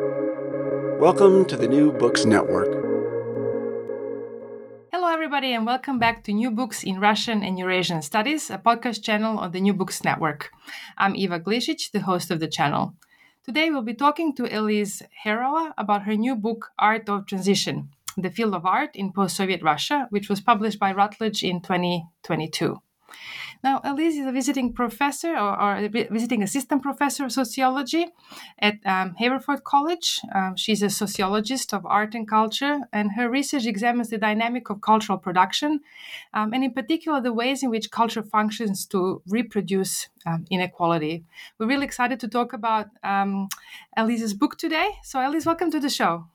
Welcome to the New Books Network. Hello, everybody, and welcome back to New Books in Russian and Eurasian Studies, a podcast channel on the New Books Network. I'm Iva Glisic, the host of the channel. Today, we'll be talking to Elise Herrala about her new book, Art of Transition The Field of Art in Post Soviet Russia, which was published by Routledge in 2022. Now, Elise is a visiting professor or, or a visiting assistant professor of sociology at um, Haverford College. Um, she's a sociologist of art and culture, and her research examines the dynamic of cultural production, um, and in particular, the ways in which culture functions to reproduce um, inequality. We're really excited to talk about um, Elise's book today. So, Elise, welcome to the show.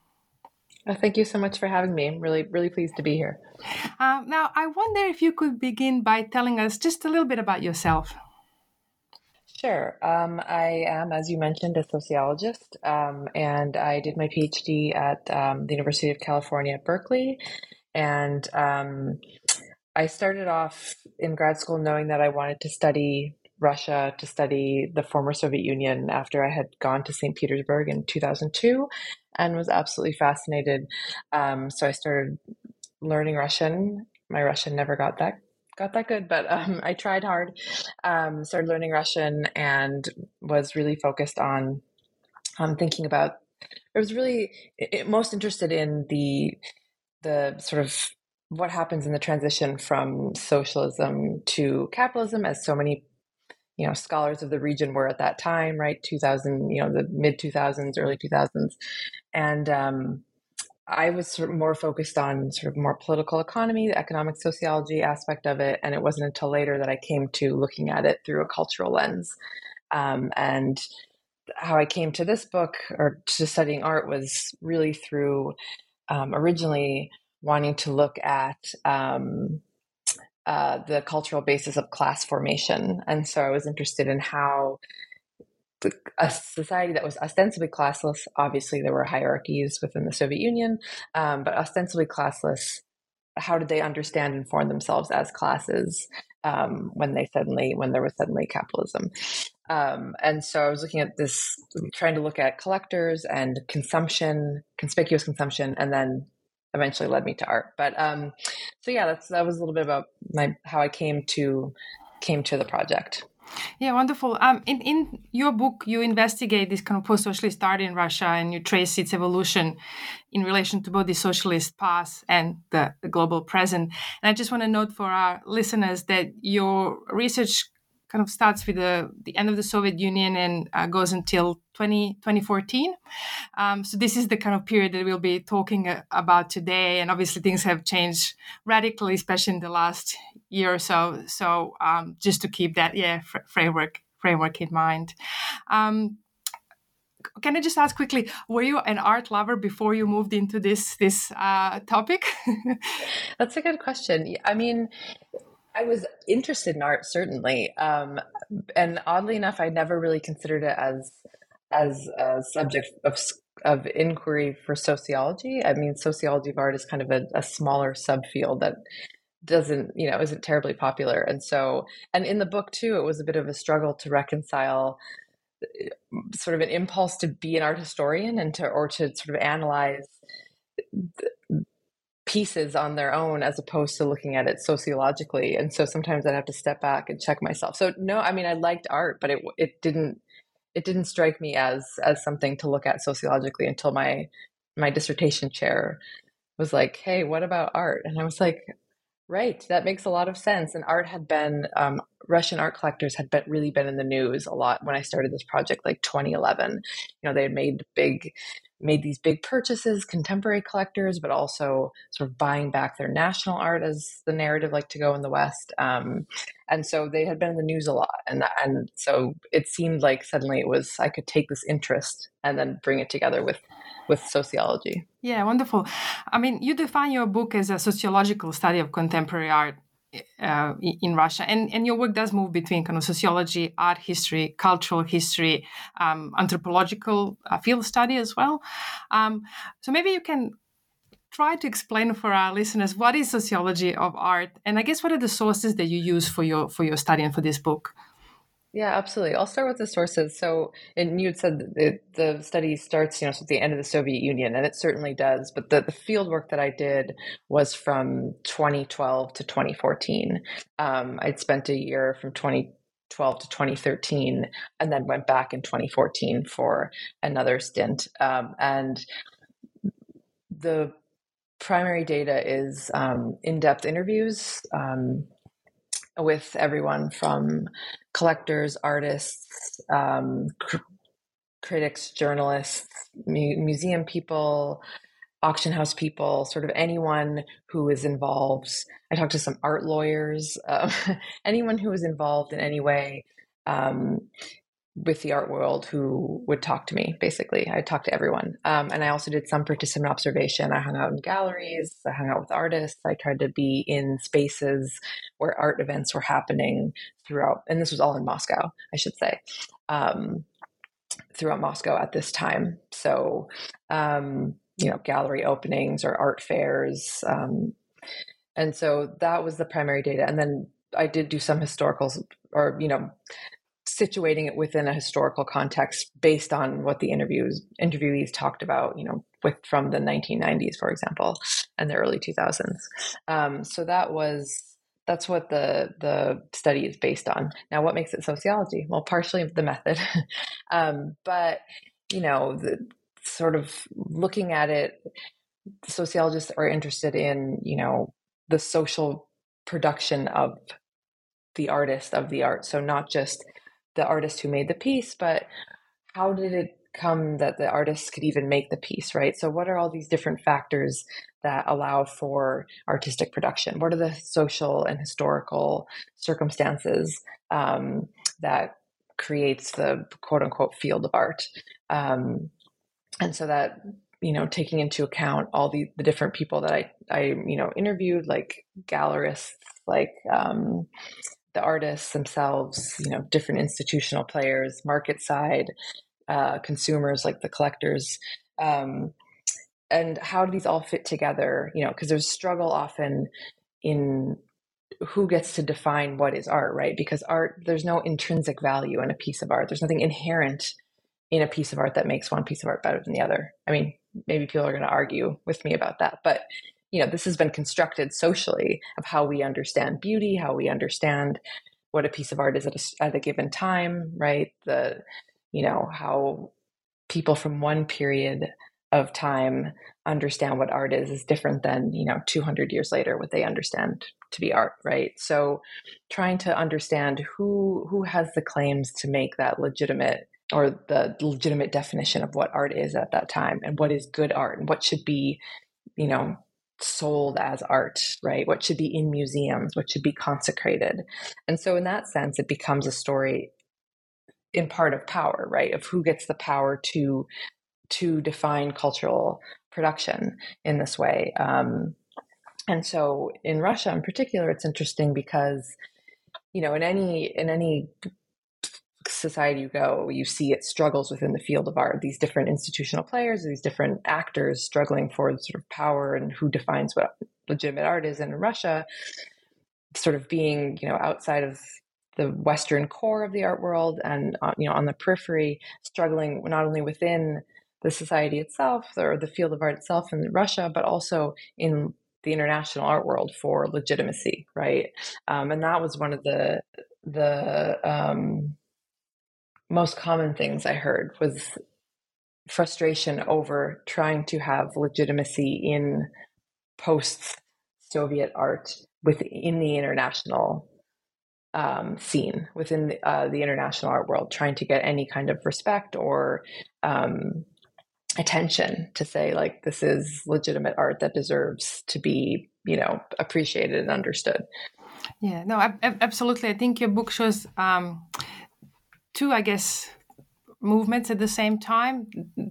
Oh, thank you so much for having me. I'm really, really pleased to be here. Um, now, I wonder if you could begin by telling us just a little bit about yourself. Sure. Um, I am, as you mentioned, a sociologist, um, and I did my PhD at um, the University of California at Berkeley. And um, I started off in grad school knowing that I wanted to study Russia, to study the former Soviet Union after I had gone to St. Petersburg in 2002 and was absolutely fascinated. Um, so I started learning Russian. My Russian never got that got that good, but um, I tried hard. Um, started learning Russian and was really focused on um, thinking about. I was really it, most interested in the the sort of what happens in the transition from socialism to capitalism, as so many you know scholars of the region were at that time right 2000 you know the mid 2000s early 2000s and um, i was sort of more focused on sort of more political economy the economic sociology aspect of it and it wasn't until later that i came to looking at it through a cultural lens um, and how i came to this book or to studying art was really through um, originally wanting to look at um, uh, the cultural basis of class formation. And so I was interested in how a society that was ostensibly classless, obviously there were hierarchies within the Soviet Union, um, but ostensibly classless, how did they understand and form themselves as classes um, when they suddenly, when there was suddenly capitalism? Um, and so I was looking at this, trying to look at collectors and consumption, conspicuous consumption, and then eventually led me to art. But um, so yeah, that's that was a little bit about my how I came to came to the project. Yeah, wonderful. Um, in in your book, you investigate this kind of post-socialist art in Russia, and you trace its evolution in relation to both the socialist past and the, the global present. And I just want to note for our listeners that your research kind of starts with the, the end of the Soviet Union and uh, goes until 20, 2014. Um, so this is the kind of period that we'll be talking uh, about today. And obviously things have changed radically, especially in the last year or so. So um, just to keep that yeah fr- framework framework in mind. Um, can I just ask quickly, were you an art lover before you moved into this this uh, topic? That's a good question. I mean, I was interested in art, certainly, um, and oddly enough, I never really considered it as as a subject of of inquiry for sociology. I mean, sociology of art is kind of a, a smaller subfield that doesn't you know isn't terribly popular. And so and in the book too it was a bit of a struggle to reconcile uh, sort of an impulse to be an art historian and to or to sort of analyze pieces on their own as opposed to looking at it sociologically. And so sometimes i'd have to step back and check myself. So no i mean i liked art but it it didn't it didn't strike me as as something to look at sociologically until my my dissertation chair was like hey what about art? And i was like Right, that makes a lot of sense. And art had been um, Russian art collectors had been really been in the news a lot when I started this project, like 2011. You know, they had made big, made these big purchases, contemporary collectors, but also sort of buying back their national art as the narrative like to go in the West. Um, and so they had been in the news a lot, and and so it seemed like suddenly it was I could take this interest and then bring it together with with sociology. Yeah, wonderful. I mean, you define your book as a sociological study of contemporary art uh, in Russia, and and your work does move between kind of sociology, art history, cultural history, um, anthropological uh, field study as well. Um, so maybe you can try to explain for our listeners what is sociology of art, and I guess what are the sources that you use for your for your study and for this book. Yeah, absolutely. I'll start with the sources. So, and you had said that the study starts, you know, at the end of the Soviet Union, and it certainly does. But the, the field work that I did was from 2012 to 2014. Um, I'd spent a year from 2012 to 2013, and then went back in 2014 for another stint. Um, and the primary data is um, in-depth interviews um, with everyone from collectors, artists, um, cr- critics, journalists, mu- museum people, auction house people, sort of anyone who is involved. I talked to some art lawyers, uh, anyone who was involved in any way um, with the art world who would talk to me basically. I talked to everyone. Um, and i also did some participant observation. I hung out in galleries. I hung out with artists. I tried to be in spaces where art events were happening throughout and this was all in moscow i should say um, throughout moscow at this time. So um, you know gallery openings or art fairs um, and so that was the primary data. And then i did do some historicals or you know situating it within a historical context based on what the interviews interviewees talked about, you know, with from the 1990s, for example, and the early 2000s. Um, so that was that's what the the study is based on. Now, what makes it sociology? Well, partially the method, um, but you know, the sort of looking at it, sociologists are interested in you know the social production of the artist of the art. So not just the artist who made the piece, but how did it come that the artist could even make the piece, right? So, what are all these different factors that allow for artistic production? What are the social and historical circumstances um, that creates the quote unquote field of art? Um, and so that you know taking into account all the, the different people that I, I you know interviewed like gallerists like um, the artists themselves, you know, different institutional players, market side, uh, consumers like the collectors, um, and how do these all fit together? You know, because there's struggle often in who gets to define what is art, right? Because art, there's no intrinsic value in a piece of art. There's nothing inherent in a piece of art that makes one piece of art better than the other. I mean, maybe people are going to argue with me about that, but you know, this has been constructed socially of how we understand beauty, how we understand what a piece of art is at a, at a given time, right? The, you know, how people from one period of time understand what art is is different than you know 200 years later what they understand to be art right so trying to understand who who has the claims to make that legitimate or the legitimate definition of what art is at that time and what is good art and what should be you know sold as art, right? What should be in museums, what should be consecrated. And so, in that sense, it becomes a story in part of power, right? Of who gets the power to to define cultural production in this way. Um, and so, in Russia, in particular, it's interesting because you know, in any in any society you go, you see it struggles within the field of art. These different institutional players, these different actors struggling for sort of power and who defines what legitimate art is. In Russia, sort of being you know outside of the Western core of the art world and uh, you know on the periphery, struggling not only within the society itself or the field of art itself in Russia, but also in the international art world for legitimacy, right? Um, and that was one of the the um, most common things I heard was frustration over trying to have legitimacy in post Soviet art within the international um, scene, within the, uh, the, international art world, trying to get any kind of respect or um, attention to say like this is legitimate art that deserves to be you know appreciated and understood. Yeah no absolutely. I think your book shows um, two i guess movements at the same time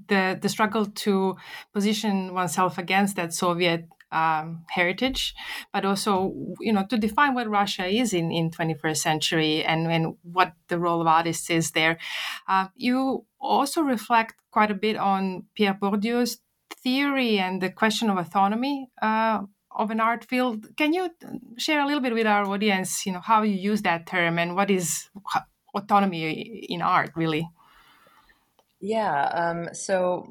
the the struggle to position oneself against that soviet um, heritage, but also you know to define what Russia is in in 21st century and and what the role of artists is there. Uh, you also reflect quite a bit on Pierre Bourdieu's theory and the question of autonomy. Uh, of an art field, can you share a little bit with our audience, you know, how you use that term and what is autonomy in art, really? Yeah. Um, so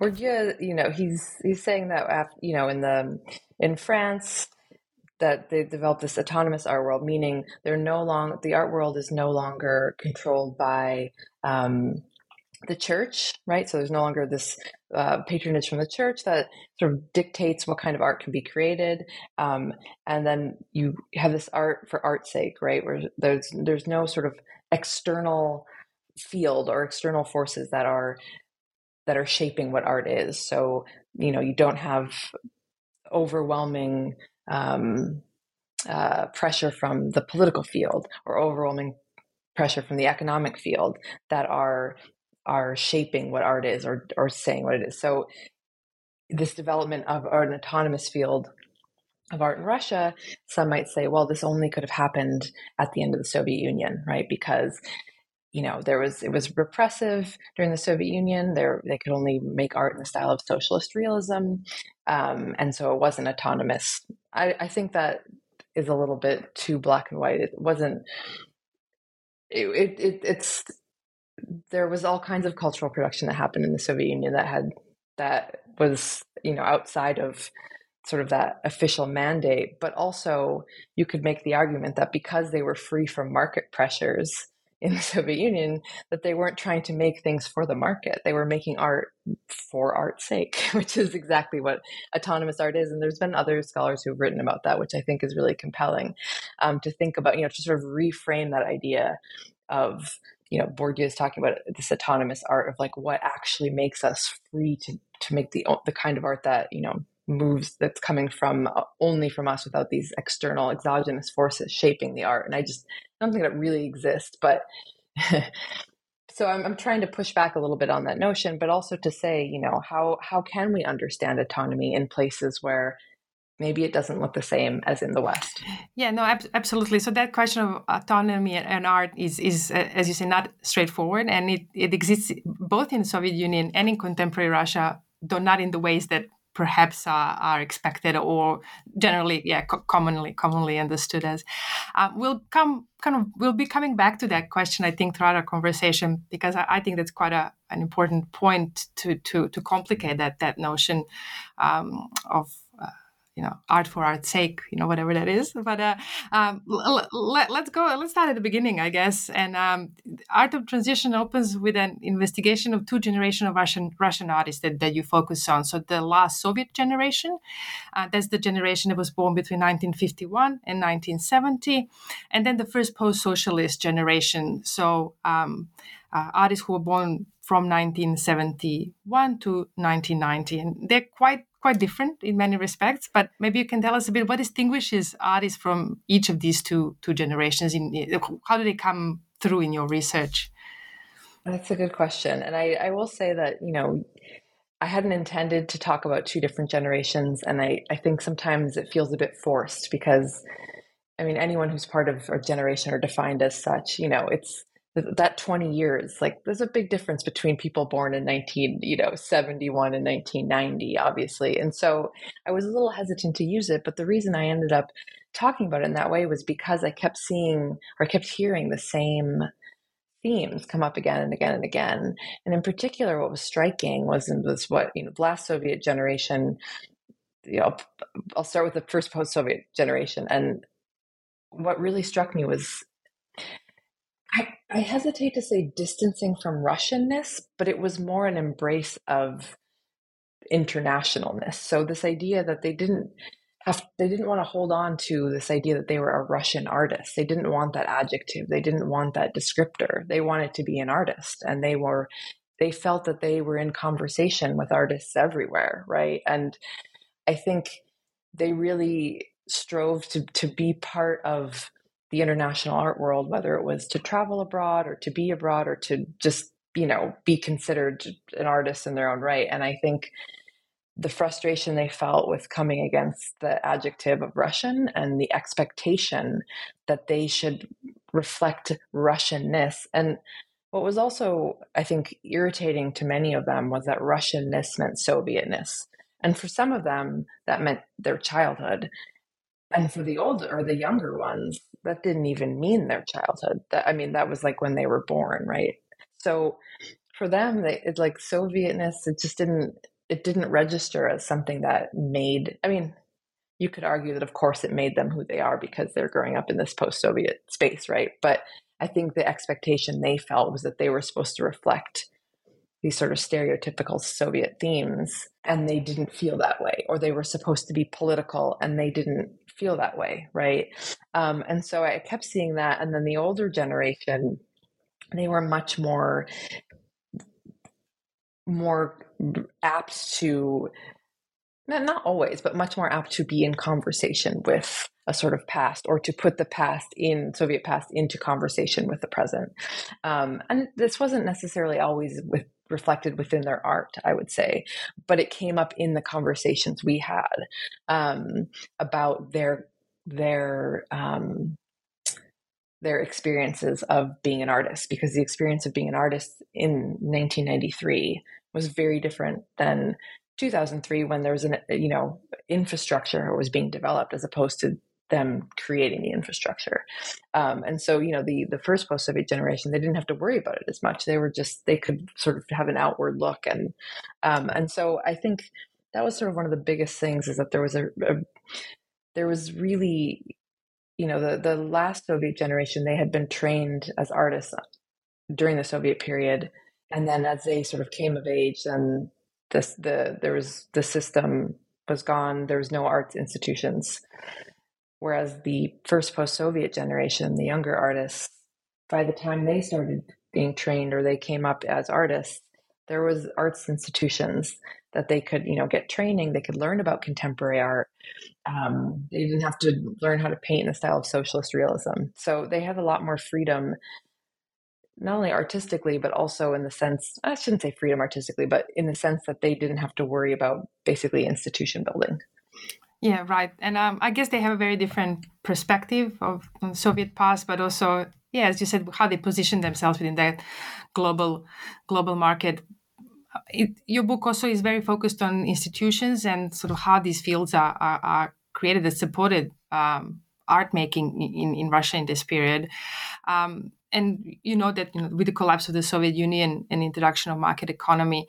Bourdieu, you know, he's he's saying that you know in the in France that they developed this autonomous art world, meaning they're no longer the art world is no longer controlled by um, the church, right? So there's no longer this uh, patronage from the church that sort of dictates what kind of art can be created, um, and then you have this art for art's sake, right? Where there's there's no sort of external field or external forces that are that are shaping what art is. So, you know, you don't have overwhelming um, uh, pressure from the political field or overwhelming pressure from the economic field that are are shaping what art is or or saying what it is. So this development of an autonomous field of art in Russia, some might say, well, this only could have happened at the end of the Soviet Union, right? Because you know there was it was repressive during the soviet union. There they could only make art in the style of socialist realism. Um, and so it wasn't autonomous. I, I, think that is a little bit too black and white. It wasn't it, it, it, it's there was all kinds of cultural production that happened in the soviet union that had that was you know outside of sort of that official mandate but also you could make the argument that because they were free from market pressures in the Soviet Union that they weren't trying to make things for the market. They were making art for art's sake, which is exactly what autonomous art is. And there's been other scholars who've written about that, which I think is really compelling um, to think about, you know, to sort of reframe that idea of, you know, Bourdieu is talking about this autonomous art of like what actually makes us free to, to make the, the kind of art that, you know, moves that's coming from uh, only from us without these external exogenous forces shaping the art and i just I don't think that really exists but so I'm, I'm trying to push back a little bit on that notion but also to say you know how how can we understand autonomy in places where maybe it doesn't look the same as in the west? Yeah no ab- absolutely. So that question of autonomy and art is is uh, as you say not straightforward and it, it exists both in the soviet union and in contemporary russia though not in the ways that perhaps are, are expected or generally yeah co- commonly commonly understood as. Uh, we'll come kind of we'll be coming back to that question i think throughout our conversation because i, I think that's quite a, an important point to to to complicate that that notion um, of you know art for art's sake you know whatever that is. But uh, um, l- let, us go let's start at the beginning i guess. And um, art of transition opens with an investigation of two generations of russian russian artists that, that you focus on. So the last soviet generation uh, that's the generation that was born between 1951 and 1970 and then the first post-socialist generation. So um, uh, artists who were born from 1971 to 1990 and they're quite quite different in many respects. But maybe you can tell us a bit what distinguishes artists from each of these two two generations. In how do they come through in your research? That's a good question, and I, I will say that you know I hadn't intended to talk about two different generations, and I, I think sometimes it feels a bit forced because I mean anyone who's part of our generation or defined as such, you know, it's that 20 years like there's a big difference between people born in 19 you know 71 and 1990 obviously. And so i was a little hesitant to use it but the reason i ended up talking about it in that way was because i kept seeing or kept hearing the same themes come up again and again and again. And in particular what was striking was in this what you know the last soviet generation you know i'll start with the first post-soviet generation. And what really struck me was I, I hesitate to say distancing from Russianness, but it was more an embrace of internationalness. So this idea that they didn't have they didn't want to hold on to this idea that they were a Russian artist. They didn't want that adjective. They didn't want that descriptor. They wanted to be an artist and they were they felt that they were in conversation with artists everywhere, right? And I think they really strove to to be part of the international art world, whether it was to travel abroad or to be abroad or to just, you know, be considered an artist in their own right. And I think the frustration they felt with coming against the adjective of Russian and the expectation that they should reflect Russianness. And what was also, I think, irritating to many of them was that Russianness meant Sovietness. And for some of them, that meant their childhood. And for the older or the younger ones, that didn't even mean their childhood. That I mean, that was like when they were born, right? So for them, it's like Sovietness. It just didn't. It didn't register as something that made. I mean, you could argue that, of course, it made them who they are because they're growing up in this post-Soviet space, right? But I think the expectation they felt was that they were supposed to reflect these sort of stereotypical Soviet themes, and they didn't feel that way, or they were supposed to be political, and they didn't feel that way, right? Um, and so I kept seeing that. And then the older generation, they were much more more apt to not always, but much more apt to be in conversation with a sort of past or to put the past in Soviet past into conversation with the present. Um, and this wasn't necessarily always with reflected within their art, I would say, but it came up in the conversations we had um, about their their um, their experiences of being an artist because the experience of being an artist in 1993 was very different than 2003 when there was an you know infrastructure was being developed as opposed to them creating the infrastructure. Um, and so, you know, the the first post Soviet generation, they didn't have to worry about it as much. They were just they could sort of have an outward look, and um, and so I think that was sort of one of the biggest things is that there was a, a there was really, you know, the the last Soviet generation they had been trained as artists during the Soviet period, and then as they sort of came of age, then this the there was the system was gone. There was no arts institutions. Whereas the first post Soviet generation, the younger artists, by the time they started being trained or they came up as artists, there was arts institutions that they could, you know, get training. They could learn about contemporary art. Um, they didn't have to learn how to paint in the style of socialist realism. So they had a lot more freedom, not only artistically, but also in the sense, I shouldn't say freedom artistically, but in the sense that they didn't have to worry about basically institution building. Yeah, right. And um, I guess they have a very different perspective of Soviet past, but also, yeah, as you said, how they position themselves within that global global market. It, your book also is very focused on institutions and sort of how these fields are, are, are created and supported um, art making in, in Russia in this period. Um, and you know that you know, with the collapse of the Soviet Union and introduction of market economy,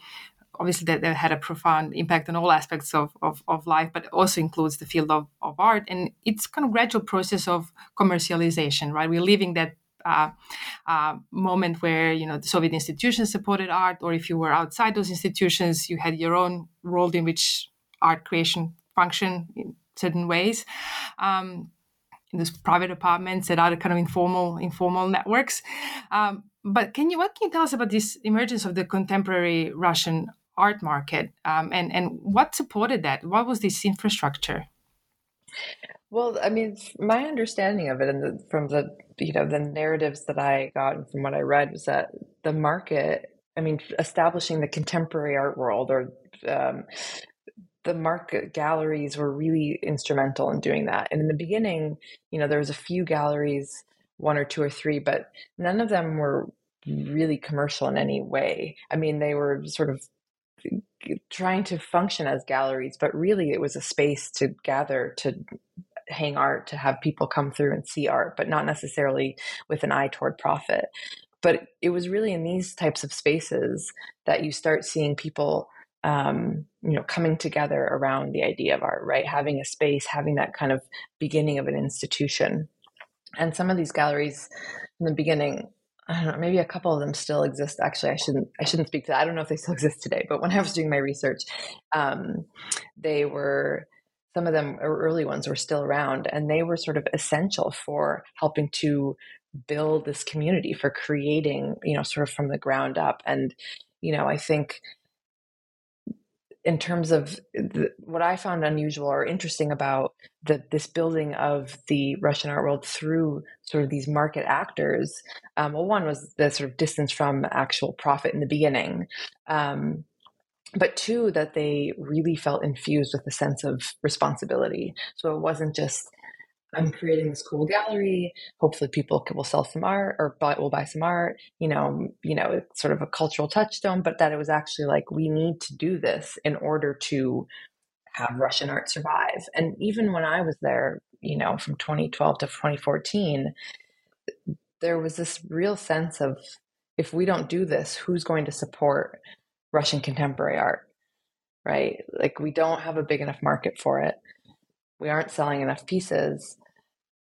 obviously that, had a profound impact on all aspects of, of, of life, but also includes the field of, of art. And it's kind of gradual process of commercialization, right? We're leaving that uh, uh, moment where you know the Soviet institutions supported art, or if you were outside those institutions, you had your own world in which art creation functioned in certain ways. Um, in those private apartments and other kind of informal informal networks. Um, but can you what can you tell us about this emergence of the contemporary Russian art market um, and and what supported that? What was this infrastructure? Well i mean my understanding of it and the, from the you know the narratives that i got and from what i read was that the market i mean establishing the contemporary art world or um, the market galleries were really instrumental in doing that. And in the beginning you know there was a few galleries one or two or three, but none of them were really commercial in any way. I mean, they were sort of trying to function as galleries, but really it was a space to gather, to hang art, to have people come through and see art, but not necessarily with an eye toward profit. But it was really in these types of spaces that you start seeing people um, you know, coming together around the idea of art, right? Having a space, having that kind of beginning of an institution. And some of these galleries in the beginning, I don't know, maybe a couple of them still exist. Actually, I shouldn't I shouldn't speak to that. I don't know if they still exist today, but when I was doing my research, um, they were some of them early ones were still around and they were sort of essential for helping to build this community for creating you know sort of from the ground up and you know i think in terms of the, what I found unusual or interesting about the, this building of the Russian art world through sort of these market actors. Um, well, one was the sort of distance from actual profit in the beginning. Um, but two, that they really felt infused with a sense of responsibility. So it wasn't just I'm creating this cool gallery. Hopefully, people will sell some art or buy, will buy some art. You know, you know, it's sort of a cultural touchstone. But that it was actually like we need to do this in order to have Russian art survive. And even when I was there, you know, from 2012 to 2014, there was this real sense of if we don't do this, who's going to support Russian contemporary art? Right? Like we don't have a big enough market for it. We aren't selling enough pieces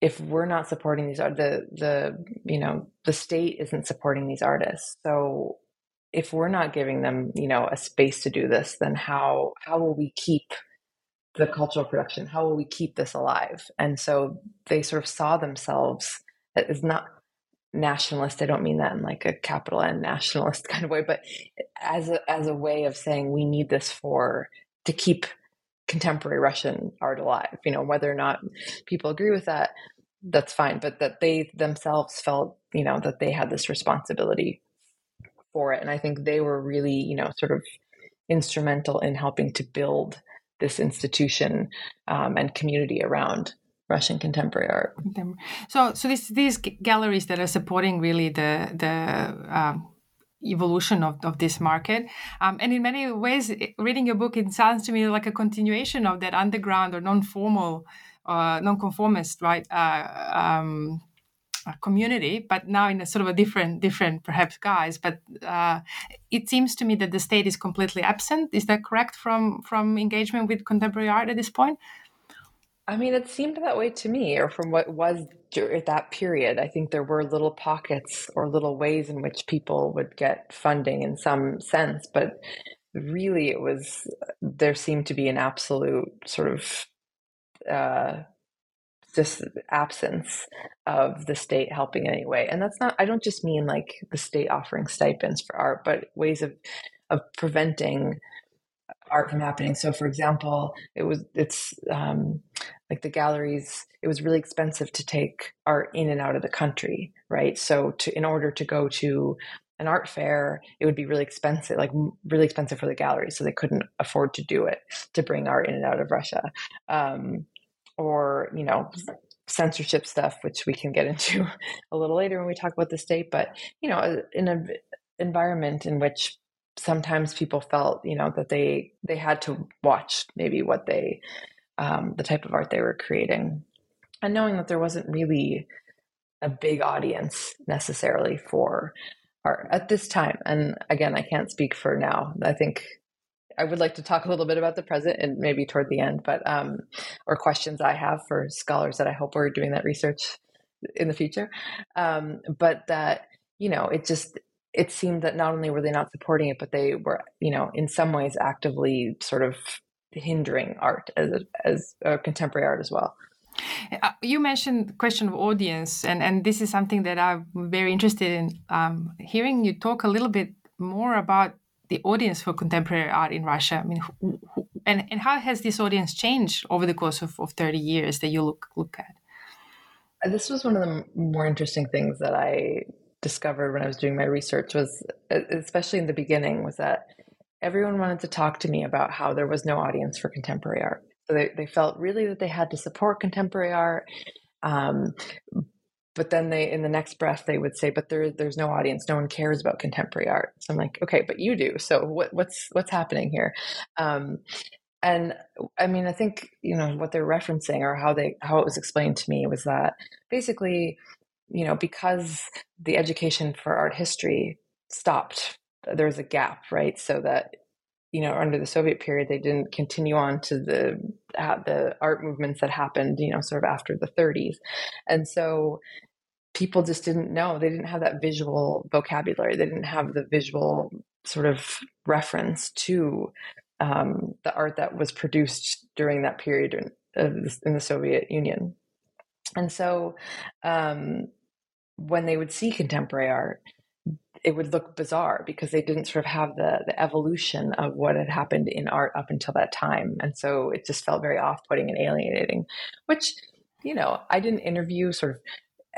if we're not supporting these art the the you know the state isn't supporting these artists. So if we're not giving them you know a space to do this then how how will we keep the cultural production? How will we keep this alive? And so they sort of saw themselves as not nationalist i don't mean that in like a capital n nationalist kind of way but as a as a way of saying we need this for to keep contemporary Russian art alive. You know, whether or not people agree with that, that's fine. But that they themselves felt, you know, that they had this responsibility for it. And I think they were really, you know, sort of instrumental in helping to build this institution um, and community around Russian contemporary art. So, so this, these galleries that are supporting really the the um, evolution of, of this market. Um, and in many ways, reading your book, it sounds to me like a continuation of that underground or non-formal, uh, non-conformist, right, uh, um, community, but now in a sort of a different, different perhaps guise. But uh, it seems to me that the state is completely absent. Is that correct from from engagement with contemporary art at this point? I mean, it seemed that way to me, or from what was at that period. I think there were little pockets or little ways in which people would get funding in some sense, but really it was, there seemed to be an absolute sort of uh, just absence of the state helping in any way. And that's not, I don't just mean like the state offering stipends for art, but ways of, of preventing art from happening. So, for example, it was it's um, like the galleries. It was really expensive to take art in and out of the country, right? So, to in order to go to an art fair, it would be really expensive, like really expensive for the galleries, so they couldn't afford to do it to bring art in and out of Russia, um, or you know censorship stuff, which we can get into a little later when we talk about the state. But you know, in an environment in which sometimes people felt you know that they they had to watch maybe what they um, the type of art they were creating. And knowing that there wasn't really a big audience necessarily for art at this time. And again i can't speak for now. I think i would like to talk a little bit about the present and maybe toward the end but um or questions i have for scholars that i hope are doing that research in the future. Um but that you know it just it seemed that not only were they not supporting it, but they were, you know, in some ways actively sort of hindering art as a, as a contemporary art as well. Uh, you mentioned the question of audience, and, and this is something that I'm very interested in um, hearing you talk a little bit more about the audience for contemporary art in Russia. I mean, who, who, and, and how has this audience changed over the course of, of 30 years that you look, look at? This was one of the more interesting things that I discovered when I was doing my research was, especially in the beginning, was that everyone wanted to talk to me about how there was no audience for contemporary art. So they, they felt really that they had to support contemporary art. Um, but then they in the next breath they would say but there there's no audience no one cares about contemporary art so i'm like okay but you do so what, what's what's happening here um, and i mean i think you know what they're referencing or how they how it was explained to me was that basically you know because the education for art history stopped there was a gap right? So that you know under the soviet period they didn't continue on to the uh, the art movements that happened you know sort of after the 30s and so people just didn't know. They didn't have that visual vocabulary. They didn't have the visual sort of reference to um, the art that was produced during that period in, in the soviet union. And so um, when they would see contemporary art it would look bizarre because they didn't sort of have the the evolution of what had happened in art up until that time. And so it just felt very off-putting and alienating which you know i didn't interview sort of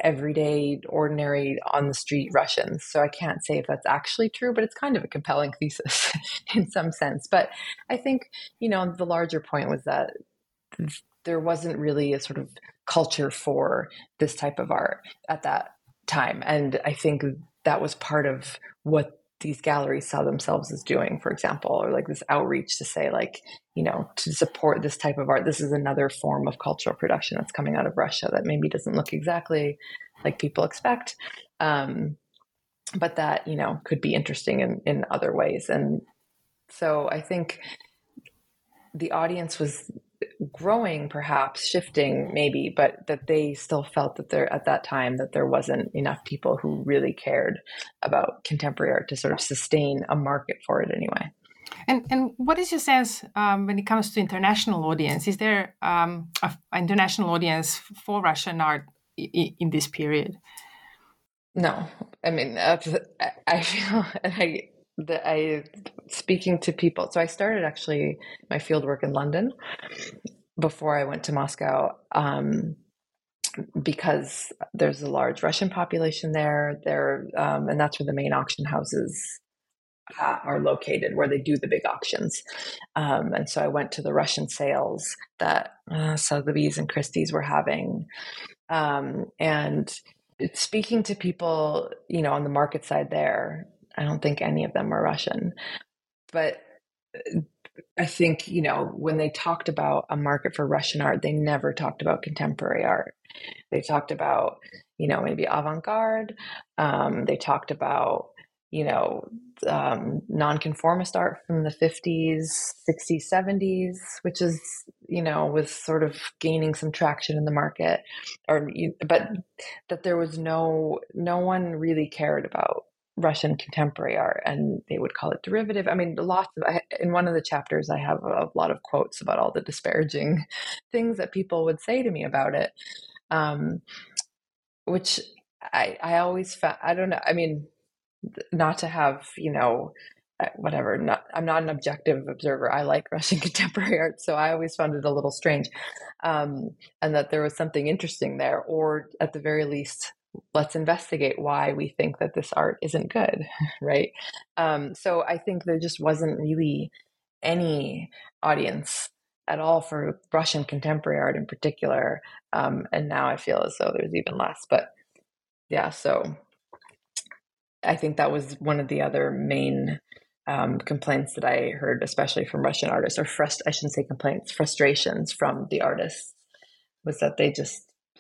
everyday ordinary on the street russians so i can't say if that's actually true but it's kind of a compelling thesis in some sense. But i think you know the larger point was that there wasn't really a sort of culture for this type of art at that time and i think that was part of what these galleries saw themselves as doing, for example, or like this outreach to say, like, you know, to support this type of art. This is another form of cultural production that's coming out of Russia that maybe doesn't look exactly like people expect, um, but that, you know, could be interesting in, in other ways. And so I think the audience was growing perhaps shifting maybe but that they still felt that there at that time that there wasn't enough people who really cared about contemporary art to sort of sustain a market for it anyway. And and what is your sense um, when it comes to international audience? Is there um, an international audience for russian art in, in this period? No. I mean i feel i that I speaking to people. So I started actually my field work in London before I went to Moscow. Um, because there's a large Russian population there, there, um, and that's where the main auction houses uh, are located, where they do the big auctions. Um, and so I went to the Russian sales that uh, Sotheby's and Christie's were having, um, and speaking to people, you know, on the market side there, I don't think any of them were Russian. But uh, I think, you know, when they talked about a market for Russian art, they never talked about contemporary art. They talked about, you know, maybe avant garde. Um, they talked about, you know, um, nonconformist art from the 50s, 60s, 70s, which is, you know, was sort of gaining some traction in the market. Or, but that there was no, no one really cared about Russian contemporary art, and they would call it derivative. I mean, lots of I, in one of the chapters, I have a lot of quotes about all the disparaging things that people would say to me about it, um, which I I always found I don't know. I mean, not to have you know uh, whatever. Not, I'm not an objective observer. I like Russian contemporary art, so I always found it a little strange, um, and that there was something interesting there, or at the very least let's investigate why we think that this art isn't good, right? Um, so I think there just wasn't really any audience at all for Russian contemporary art in particular. Um, and now I feel as though there's even less. But yeah, so I think that was one of the other main um, complaints that I heard, especially from Russian artists, or frust- I shouldn't say complaints, frustrations from the artists, was that they just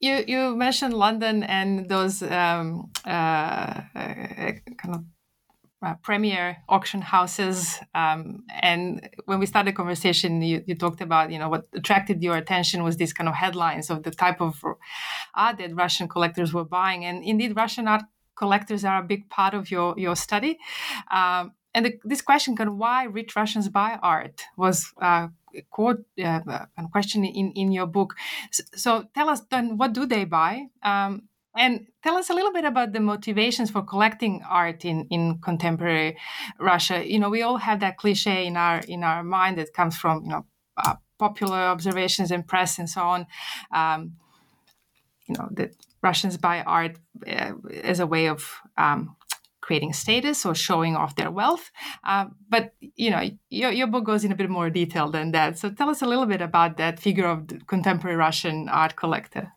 You you mentioned London and those um, uh, uh, kind of uh, premier auction houses. Um, and when we started the conversation, you, you, talked about, you know, what attracted your attention was these kind of headlines of the type of art that Russian collectors were buying. And indeed, Russian art collectors are a big part of your, your study. Um, and the, this question, kind of why rich Russians buy art, was uh, quote uh, a question in, in your book. So, so, tell us then, what do they buy? Um, and tell us a little bit about the motivations for collecting art in, in contemporary Russia. You know, we all have that cliche in our in our mind that comes from you know uh, popular observations and press and so on. Um, you know that Russians buy art uh, as a way of um, creating status or showing off their wealth. Uh, but you know, your, your book goes in a bit more detail than that. So tell us a little bit about that figure of contemporary Russian art collector.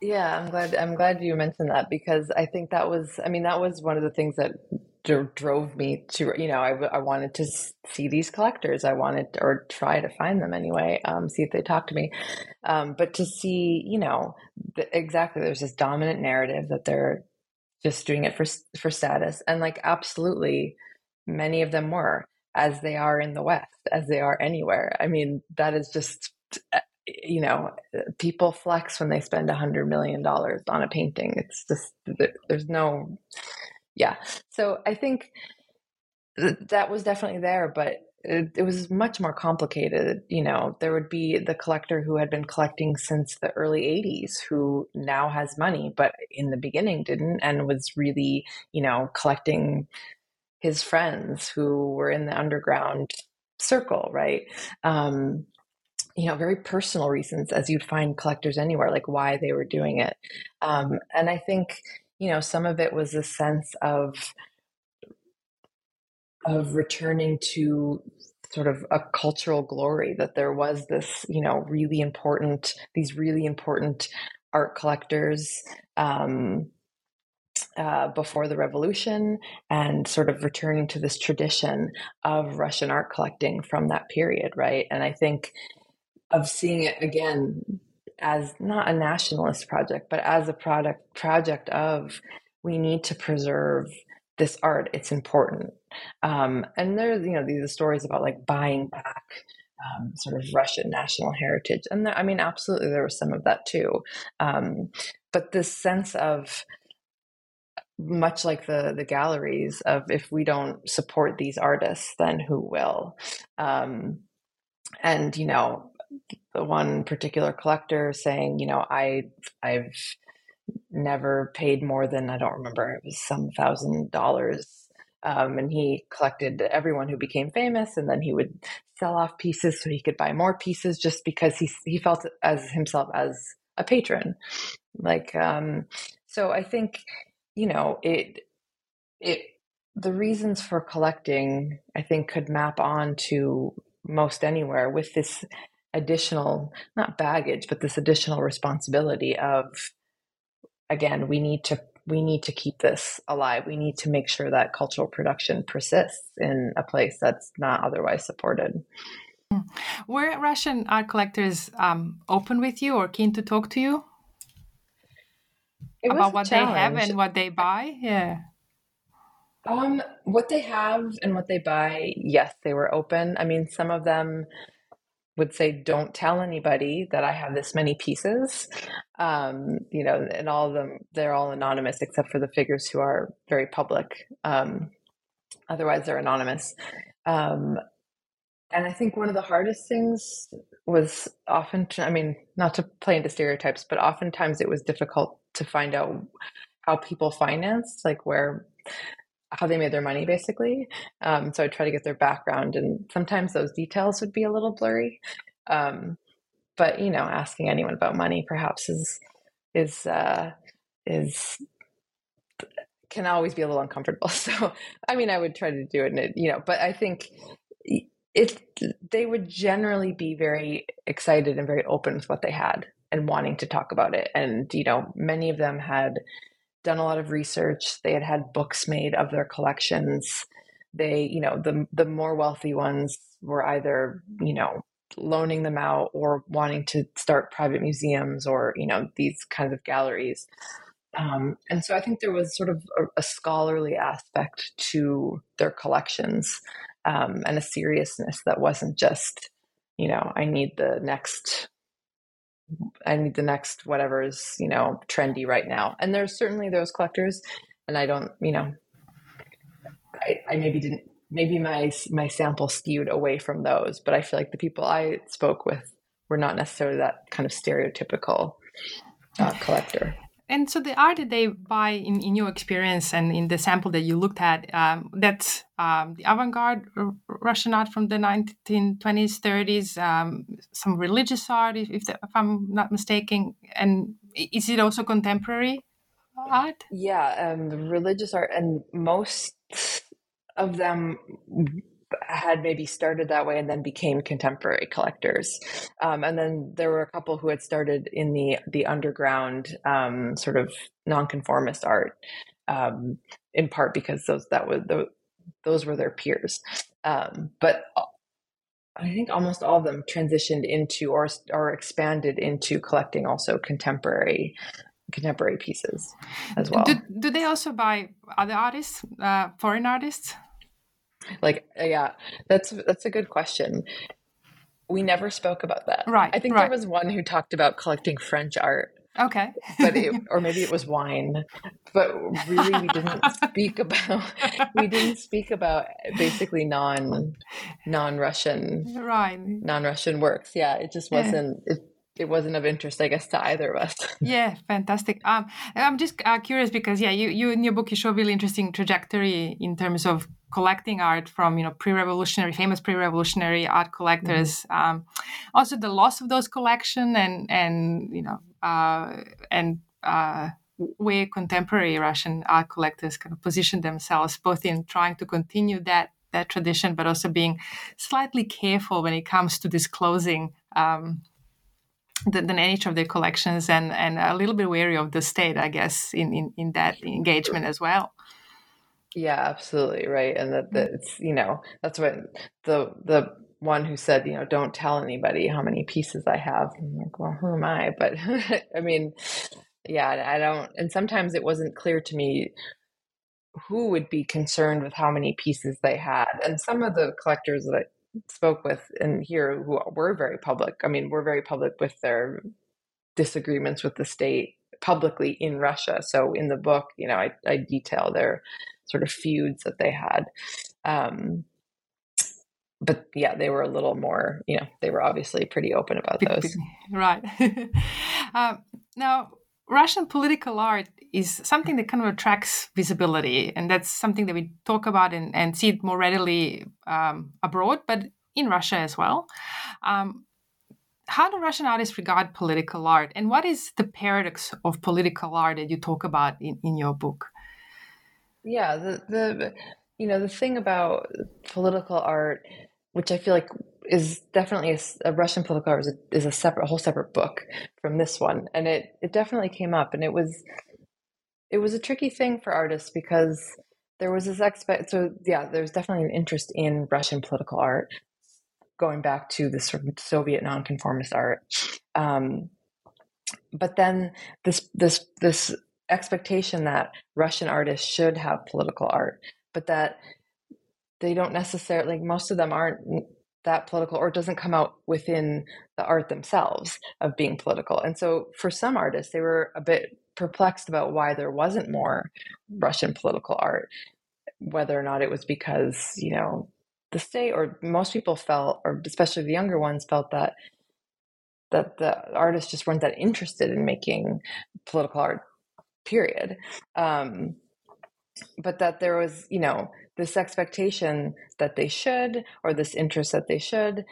Yeah, I'm glad. I'm glad you mentioned that because I think that was. I mean, that was one of the things that drove me to. You know, I, I wanted to see these collectors. I wanted or try to find them anyway. Um, see if they talk to me. Um, but to see, you know, the, exactly. There's this dominant narrative that they're just doing it for for status, and like absolutely, many of them were as they are in the West, as they are anywhere. I mean, that is just eh, you know, people flex when they spend a hundred million dollars on a painting. It's just there's no, yeah. So I think that was definitely there, but it, it, was much more complicated. You know, there would be the collector who had been collecting since the early 80s who now has money, but in the beginning didn't and was really, you know, collecting his friends who were in the underground circle, right? Um, you know, very personal reasons, as you'd find collectors anywhere, like why they were doing it. Um, and I think, you know, some of it was a sense of of returning to sort of a cultural glory that there was this, you know, really important, these really important art collectors um, uh, before the revolution and sort of returning to this tradition of Russian art collecting from that period, right? And I think of seeing it again as not a nationalist project, but as a product project of we need to preserve this art. It's important. Um, and there's you know these stories about like buying back um, sort of Russian national heritage, and there, I mean absolutely there was some of that too. Um, but this sense of much like the the galleries of if we don't support these artists, then who will? Um, and you know the one particular collector saying, you know, I I've never paid more than I don't remember it was some thousand dollars. Um, and he collected everyone who became famous, and then he would sell off pieces so he could buy more pieces, just because he he felt as himself as a patron. Like, um, so I think you know it it the reasons for collecting I think could map on to most anywhere with this additional not baggage but this additional responsibility of again we need to we need to keep this alive. We need to make sure that cultural production persists in a place that's not otherwise supported. Hmm. were russian art collectors um, open with you or keen to talk to you? About what they have and what they buy? Yeah. Um, what they have and what they buy, yes, they were open. I mean, some of them would say, "Don't tell anybody that I have this many pieces." Um, you know, and all of them they're all anonymous except for the figures who are very public. Um, otherwise, they're anonymous. Um, and I think one of the hardest things was often, I mean, not to play into stereotypes, but oftentimes it was difficult to find out how people financed, like where how they made their money basically. Um, so I try to get their background, and sometimes those details would be a little blurry. Um, but you know, asking anyone about money perhaps is is uh, is can always be a little uncomfortable. So I mean, I would try to do it, it, you know, but I think it they would generally be very excited and very open with what they had and wanting to talk about it. And you know, many of them had done a lot of research. They had had books made of their collections. They, you know, the the more wealthy ones were either, you know, loaning them out or wanting to start private museums or you know these kinds of galleries um, and so i think there was sort of a, a scholarly aspect to their collections um, and a seriousness that wasn't just you know i need the next i need the next whatever is you know trendy right now and there's certainly those collectors and i don't you know I, I maybe didn't maybe my my sample skewed away from those, but I feel like the people I spoke with were not necessarily that kind of stereotypical uh, collector. And so the art that they buy, in, in your experience and in the sample that you looked at, um, that's um, the avant-garde Russian art from the 1920s, 30s, um, some religious art, if, if, the, if, I'm not mistaken. And is it also contemporary art? Yeah, um, religious art, and most of them had maybe started that way and then became contemporary collectors. Um, and then there were a couple who had started in the the underground um, sort of nonconformist art, um, in part because those that was the, those were their peers. Um, but I think almost all of them transitioned into or or expanded into collecting also contemporary contemporary pieces as well. Do, do they also buy other artists, uh, foreign artists? Like, yeah, that's that's a good question. We never spoke about that. Right. I think right. there was one who talked about collecting French art. Okay. but it, or maybe it was wine. But really, we didn't speak about we didn't speak about basically non non Russian right non Russian works. Yeah, it just wasn't. Yeah. It, it wasn't of interest, I guess, to either of us. yeah, fantastic. Um, I'm just uh, curious because yeah, you you in your book you show a really interesting trajectory in terms of collecting art from you know pre-revolutionary famous pre-revolutionary art collectors mm-hmm. um, also the loss of those collection and and you know uh, and uh, where contemporary russian art collectors kind of position themselves both in trying to continue that that tradition but also being slightly careful when it comes to disclosing um, the, the, nature of their collections and and a little bit wary of the state i guess in in, in that engagement as well yeah, absolutely right, and that, that mm. it's you know that's what the the one who said you know don't tell anybody how many pieces I have. I'm like, well, who am I? But I mean, yeah, I don't. And sometimes it wasn't clear to me who would be concerned with how many pieces they had, and some of the collectors that I spoke with in here who were very public. I mean, were very public with their disagreements with the state publicly in Russia. So in the book, you know, I, I detail their sort of feuds that they had. Um, but yeah, they were a little more, you know, they were obviously pretty open about those. Right. um, now, Russian political art is something that kind of attracts visibility, and that's something that we talk about and, and see it more readily um, abroad, but in Russia as well. Um, how do Russian artists regard political art, and what is the paradox of political art that you talk about in, in your book? Yeah, the the you know the thing about political art, which I feel like is definitely a, a Russian political art is a, is a separate, a whole separate book from this one, and it it definitely came up, and it was it was a tricky thing for artists because there was this expect. So yeah, there's definitely an interest in Russian political art, going back to the sort of Soviet nonconformist art. Um, but then this this this expectation that Russian artists should have political art, but that they don't necessarily, like most of them aren't that political or doesn't come out within the art themselves of being political. And so for some artists, they were a bit perplexed about why there wasn't more Russian political art, whether or not it was because, you know, the state or most people felt, or especially the younger ones felt that that the artists just weren't that interested in making political art period. Um, but that there was, you know, this expectation that they should, or this interest that they should,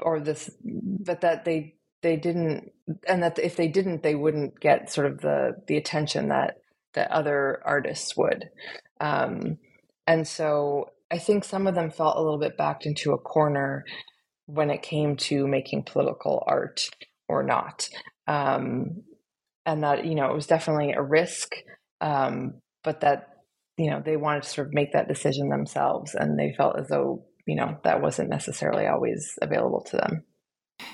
or this, but that they they didn't, and that if they didn't, they wouldn't get sort of the the attention that that other artists would. Um, and so I think some of them felt a little bit backed into a corner when it came to making political art or not. Um, and that you know it was definitely a risk um, but that you know they wanted to sort of make that decision themselves and they felt as though you know that wasn't necessarily always available to them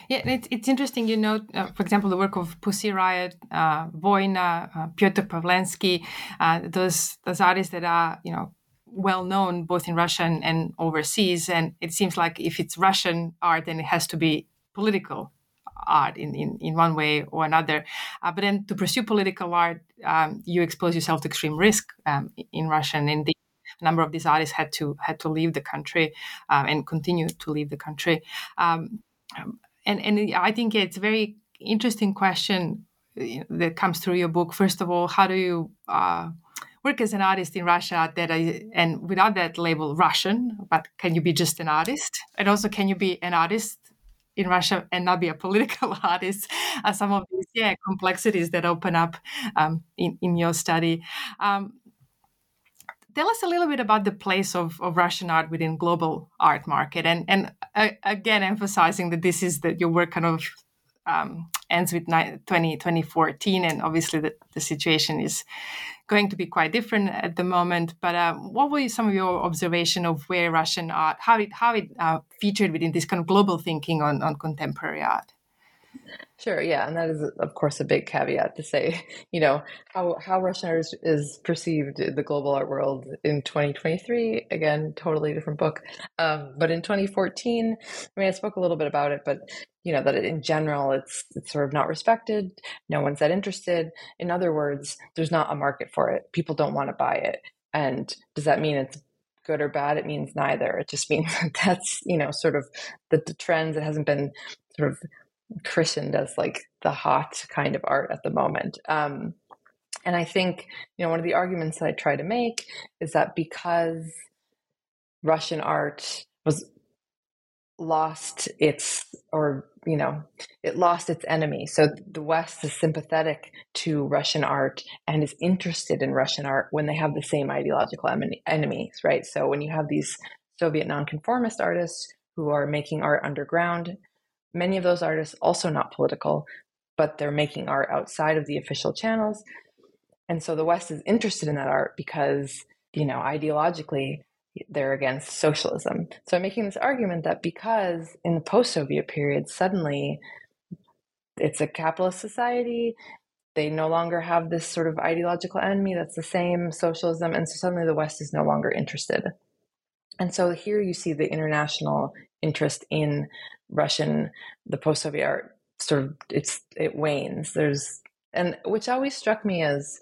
Yeah, it's, it's interesting. You know, uh, for example, the work of Pussy Riot, uh, uh, Pyotr Pavlensky, uh, those those artists that are you know well known both in Russia and, and overseas. And it seems like if it's Russian art, then it has to be political art in, in, in one way or another. Uh, but then to pursue political art, um, you expose yourself to extreme risk um, in Russia. And indeed, a number of these artists had to had to leave the country um, and continue to leave the country. Um, and and I think it's a very interesting question uh, that comes through your book. First of all, how do you uh, work as an artist in Russia that I, and without that label Russian, but can you be just an artist? And also, can you be an artist in Russia and not be a political artist? Uh, some of these yeah complexities that open up um, in in your study. Um, tell us a little bit about the place of, of Russian art within global art market, and and uh, again emphasizing that this is that your work kind of um, ends with 20, 2014, and obviously the, the situation is going to be quite different at the moment. But uh, what were some of your observation of where Russian art, how it how it uh, featured within this kind of global thinking on, on contemporary art? Sure, yeah, and that is of course a big caveat to say, you know, how how Russian art is, is perceived in the global art world in 2023. Again, totally different book. Um, but in 2014, I mean, I spoke a little bit about it, but you know that in general, it's it's sort of not respected. No one's that interested. In other words, there's not a market for it. People don't want to buy it. And does that mean it's good or bad? It means neither. It just means that's you know sort of the, the trends. It hasn't been sort of christened as like the hot kind of art at the moment. Um, and I think, you know, one of the arguments that I try to make is that because Russian art was lost its, or, you know, it lost its enemy. So the West is sympathetic to Russian art and is interested in Russian art when they have the same ideological enemies, right? So when you have these Soviet nonconformist artists who are making art underground Many of those artists also not political, but they're making art outside of the official channels. And so the West is interested in that art because, you know, ideologically they're against socialism. So I'm making this argument that because in the post-Soviet period suddenly it's a capitalist society, they no longer have this sort of ideological enemy that's the same socialism and so suddenly the west is no longer interested and so here you see the international interest in Russian, the post-Soviet art sort of it's it wanes. There's and which always struck me as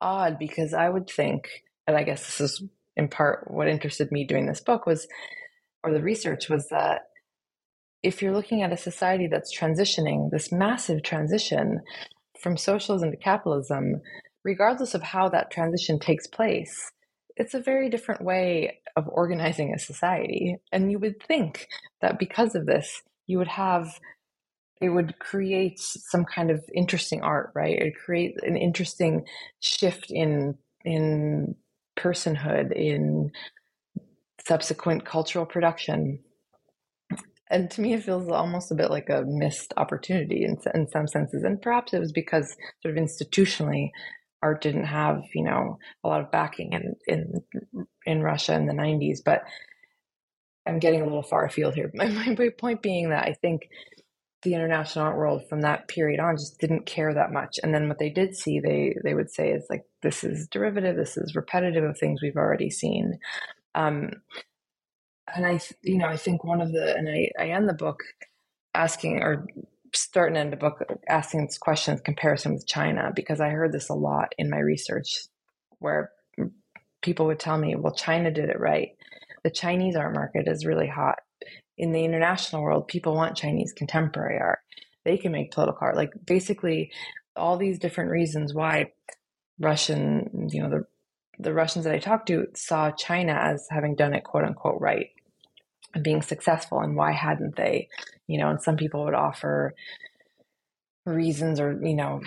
odd because I would think, and I guess this is in part what interested me doing this book was, or the research was that if you're looking at a society that's transitioning, this massive transition from socialism to capitalism, regardless of how that transition takes place, it's a very different way of organizing a society. And you would think that because of this, you would have it would create some kind of interesting art, right? It create an interesting shift in in personhood, in subsequent cultural production. And to me, it feels almost a bit like a missed opportunity in, in some senses. And perhaps it was because, sort of institutionally, art didn't have you know a lot of backing in in in Russia in the 90s but I'm getting a little far afield here my, my point being that I think the international art world from that period on just didn't care that much and then what they did see they they would say is like this is derivative this is repetitive of things we've already seen um and I you know I think one of the and I I end the book asking or start and end the book asking this question comparison with China because I heard this a lot in my research where people would tell me, well, China did it right. The Chinese art market is really hot. In the international world, people want Chinese contemporary art. They can make political art. Like basically all these different reasons why Russian, you know, the the Russians that I talked to saw China as having done it quote unquote right and being successful and why hadn't they you know and some people would offer reasons or you know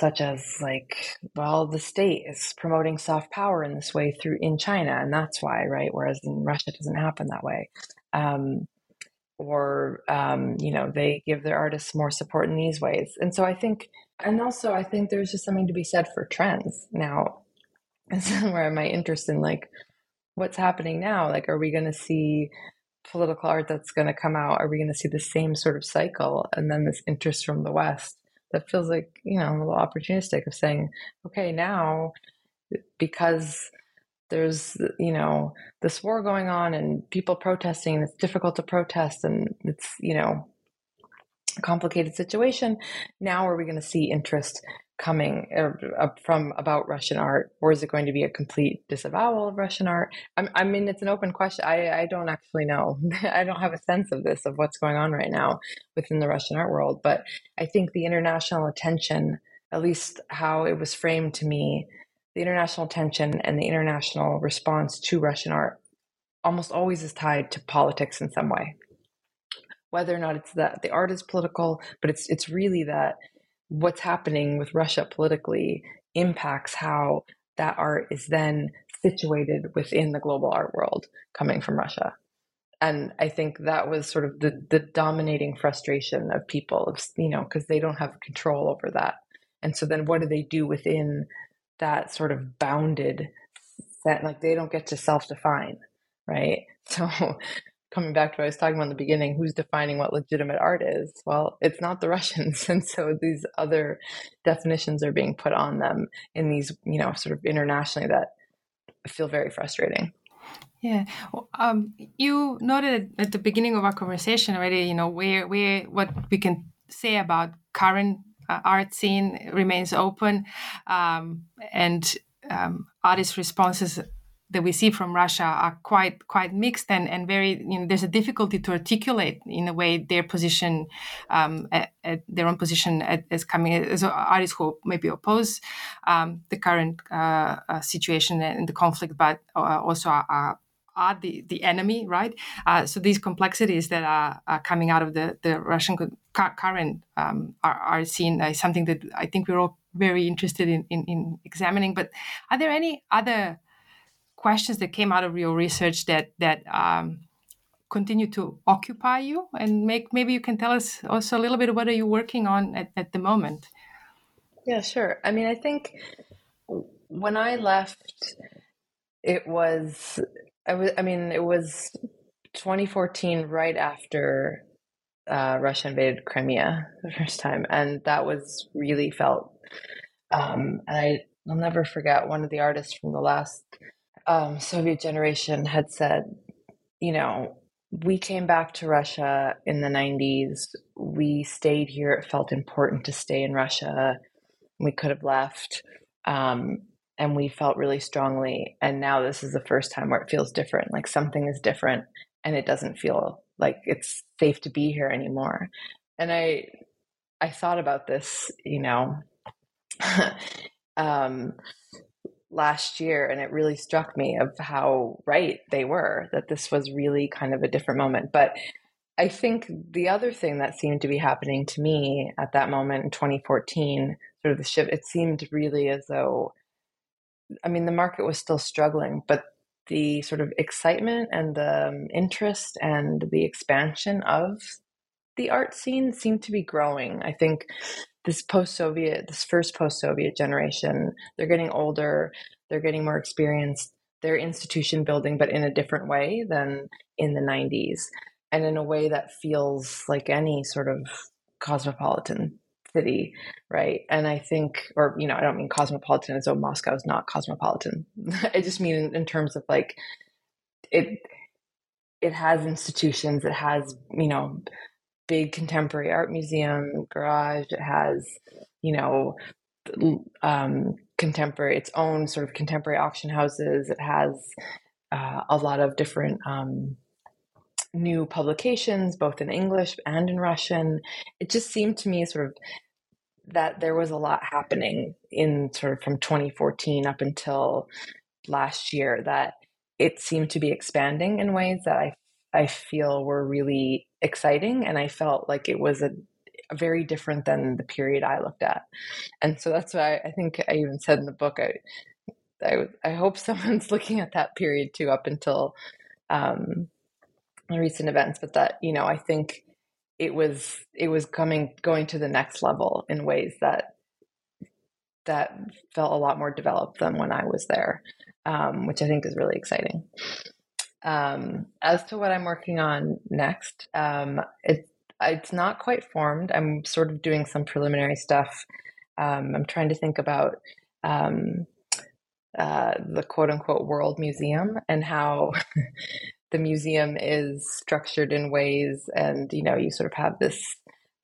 such as like well the state is promoting soft power in this way through in china and that's why right whereas in russia it doesn't happen that way. Um, or um, you know they give their artists more support in these ways. And so i think and also i think there's just something to be said for trends now. Is where my interest in like what's happening now like are we going to see political art that's going to come out, are we going to see the same sort of cycle? And then this interest from the West that feels like, you know, a little opportunistic of saying, okay, now because there's, you know, this war going on and people protesting and it's difficult to protest and it's, you know, a complicated situation. Now are we going to see interest coming uh, from about Russian art, or is it going to be a complete disavowal of Russian art? I, I mean, it's an open question. I, I don't actually know. I don't have a sense of this of what's going on right now within the Russian art world. But I think the international attention, at least how it was framed to me, the international attention and the international response to Russian art almost always is tied to politics in some way. Whether or not it's that the art is political, but it's it's really that what's happening with Russia politically impacts how that art is then situated within the global art world coming from Russia. And I think that was sort of the, the dominating frustration of people, of, you know, because they don't have control over that. And so then what do they do within that sort of bounded set? Like they don't get to self define, right? So coming back to what I was talking about in the beginning, who's defining what legitimate art is? Well, it's not the Russians. And so these other definitions are being put on them in these, you know, sort of internationally that feel very frustrating. Yeah, um, you noted at the beginning of our conversation already. You know, where where what we can say about current uh, art scene remains open, um, and um, artist responses that we see from Russia are quite quite mixed and, and very you know there's a difficulty to articulate in a way their position um, at, at their own position as coming as artists who maybe oppose um, the current uh, uh, situation and the conflict but uh, also are, are the, the enemy, right? Uh, so these complexities that are, are, coming out of the, the Russian current um, are, are seen as something that I think we're all very interested in, in, in examining. But are there any other questions that came out of your research that that um, continue to occupy you? And make maybe you can tell us also a little bit what are you working on at, at the moment? Yeah sure. I mean i think when i left it was i was i mean it was 2014 right after uh, russia invaded crimea the first time and that was really felt um, and I, i'll never forget one of the artists from the last um, Soviet generation had said, you know, we came back to Russia in the 90s. We stayed here. It felt important to stay in Russia. We could have left. Um, and we felt really strongly. And now this is the first time where it feels different. Like something is different and it doesn't feel like it's safe to be here anymore. And I, I thought about this, you know, um, last year and it really struck me of how right they were that this was really kind of a different moment. But i think the other thing that seemed to be happening to me at that moment in 2014 sort of the shift it seemed really as though i mean the market was still struggling but the sort of excitement and the um, interest and the expansion of the art scene seemed to be growing. I think this post-Soviet, this first post-Soviet generation, they're getting older, they're getting more experienced, they're institution building, but in a different way than in the 90s, and in a way that feels like any sort of cosmopolitan city, right? And I think, or you know, I don't mean cosmopolitan as though Moscow is not cosmopolitan. I just mean in, in terms of like it. It has institutions. It has you know big contemporary art museum garage. It has, you know, um, contemporary, its own sort of contemporary auction houses. It has uh, a lot of different um, new publications, both in English and in Russian. It just seemed to me sort of that there was a lot happening in sort of from 2014 up until last year that it seemed to be expanding in ways that I I feel were really exciting. And I felt like it was a, very different than the period I looked at. And so that's why I, I think I even said in the book, I, I, I, hope someone's looking at that period too, up until um, recent events. But that, you know, I think it was, it was coming, going to the next level in ways that, that felt a lot more developed than when I was there, um, which I think is really exciting. Um, as to what I'm working on next, um, it, it's not quite formed. I'm sort of doing some preliminary stuff. Um, I'm trying to think about um, uh, the quote unquote world museum and how the museum is structured in ways, and you know, you sort of have this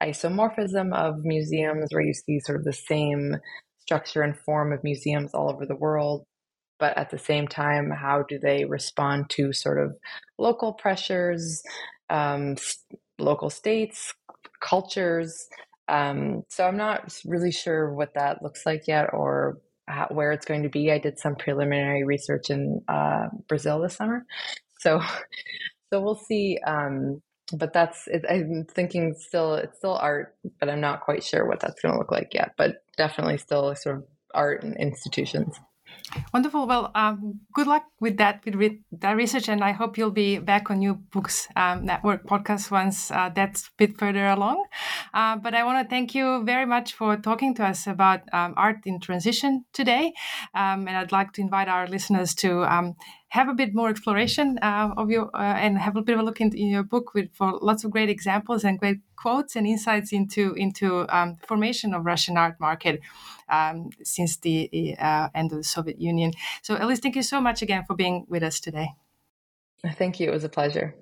isomorphism of museums where you see sort of the same structure and form of museums all over the world but at the same time, how do they respond to sort of local pressures, um, local states, cultures? Um, so I'm not really sure what that looks like yet or how, where it's going to be. I did some preliminary research in uh, Brazil this summer, so so we'll see. Um, but that's it, I'm thinking still it's still art, but I'm not quite sure what that's going to look like yet. But definitely still sort of art and institutions. Wonderful. Well, um, good luck with that with re- that research, and I hope you'll be back on New Books um, Network podcast once uh, that's a bit further along. Uh, but I want to thank you very much for talking to us about um, art in transition today, um, and I'd like to invite our listeners to um, have a bit more exploration uh, of your uh, and have a bit of a look in, in your book with for lots of great examples and great quotes and insights into into um, formation of Russian art market um, since the uh, end of the Soviet Union. So, Elise, thank you so much again for being with us today. Thank you. It was a pleasure.